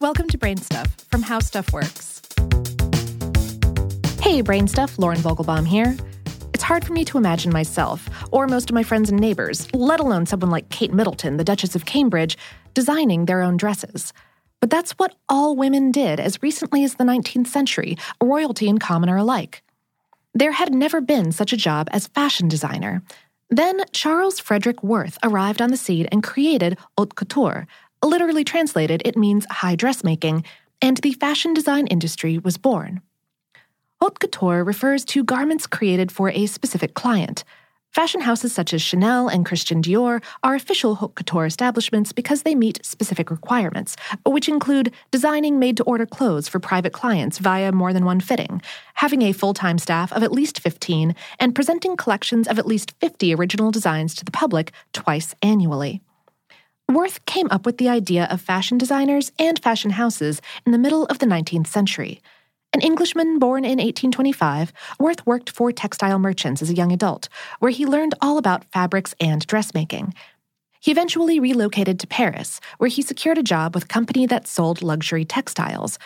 Welcome to Brain Stuff from How Stuff Works. Hey, Brain Stuff, Lauren Vogelbaum here. It's hard for me to imagine myself, or most of my friends and neighbors, let alone someone like Kate Middleton, the Duchess of Cambridge, designing their own dresses. But that's what all women did as recently as the 19th century, royalty and commoner alike. There had never been such a job as fashion designer. Then Charles Frederick Worth arrived on the scene and created haute couture. Literally translated, it means high dressmaking, and the fashion design industry was born. Haute couture refers to garments created for a specific client. Fashion houses such as Chanel and Christian Dior are official haute couture establishments because they meet specific requirements, which include designing made to order clothes for private clients via more than one fitting, having a full time staff of at least 15, and presenting collections of at least 50 original designs to the public twice annually. Worth came up with the idea of fashion designers and fashion houses in the middle of the 19th century. An Englishman born in 1825, Worth worked for textile merchants as a young adult, where he learned all about fabrics and dressmaking. He eventually relocated to Paris, where he secured a job with a company that sold luxury textiles.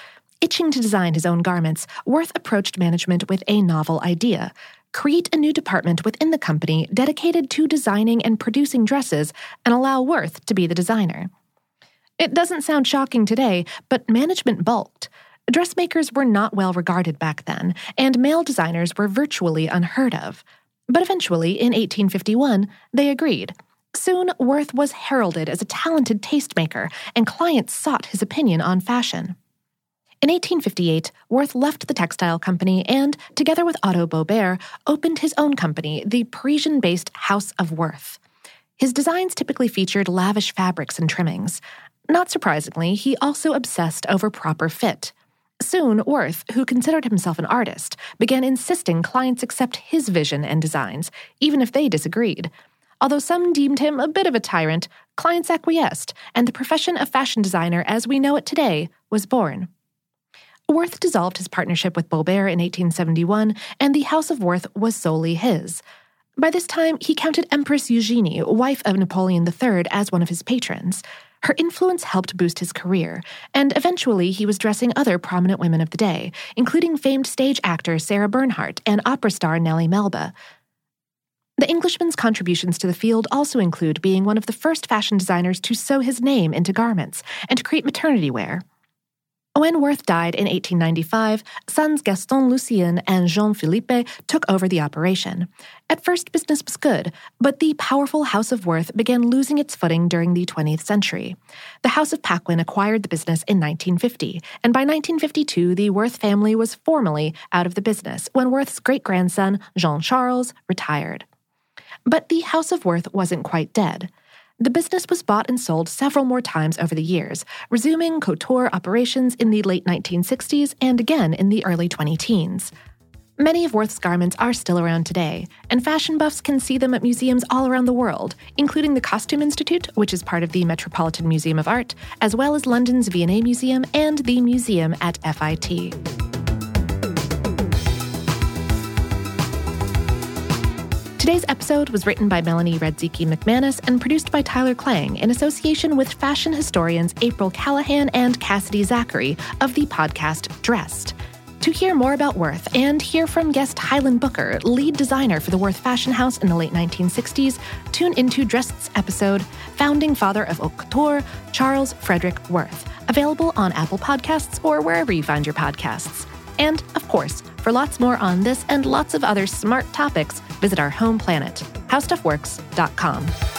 Itching to design his own garments, Worth approached management with a novel idea create a new department within the company dedicated to designing and producing dresses and allow Worth to be the designer. It doesn't sound shocking today, but management balked. Dressmakers were not well regarded back then, and male designers were virtually unheard of. But eventually, in 1851, they agreed. Soon, Worth was heralded as a talented tastemaker, and clients sought his opinion on fashion. In 1858, Worth left the textile company and, together with Otto Bobergh, opened his own company, the Parisian based House of Worth. His designs typically featured lavish fabrics and trimmings. Not surprisingly, he also obsessed over proper fit. Soon, Worth, who considered himself an artist, began insisting clients accept his vision and designs, even if they disagreed. Although some deemed him a bit of a tyrant, clients acquiesced, and the profession of fashion designer as we know it today was born. Worth dissolved his partnership with Bobergh in 1871, and the House of Worth was solely his. By this time, he counted Empress Eugenie, wife of Napoleon III, as one of his patrons. Her influence helped boost his career, and eventually he was dressing other prominent women of the day, including famed stage actor Sarah Bernhardt and opera star Nellie Melba. The Englishman's contributions to the field also include being one of the first fashion designers to sew his name into garments and create maternity wear. When Worth died in 1895, sons Gaston Lucien and Jean Philippe took over the operation. At first, business was good, but the powerful House of Worth began losing its footing during the 20th century. The House of Paquin acquired the business in 1950, and by 1952, the Worth family was formally out of the business when Worth's great grandson, Jean Charles, retired. But the House of Worth wasn't quite dead. The business was bought and sold several more times over the years, resuming couture operations in the late 1960s and again in the early 20 teens. Many of Worth's garments are still around today, and fashion buffs can see them at museums all around the world, including the Costume Institute, which is part of the Metropolitan Museum of Art, as well as London's V&A Museum and the museum at FIT. Today's episode was written by Melanie Radzicki McManus and produced by Tyler Klang in association with fashion historians April Callahan and Cassidy Zachary of the podcast Dressed. To hear more about Worth and hear from guest Hylan Booker, lead designer for the Worth Fashion House in the late 1960s, tune into Dressed's episode, Founding Father of Haute Couture, Charles Frederick Worth, available on Apple Podcasts or wherever you find your podcasts. And, of course, for lots more on this and lots of other smart topics, visit our home planet, howstuffworks.com.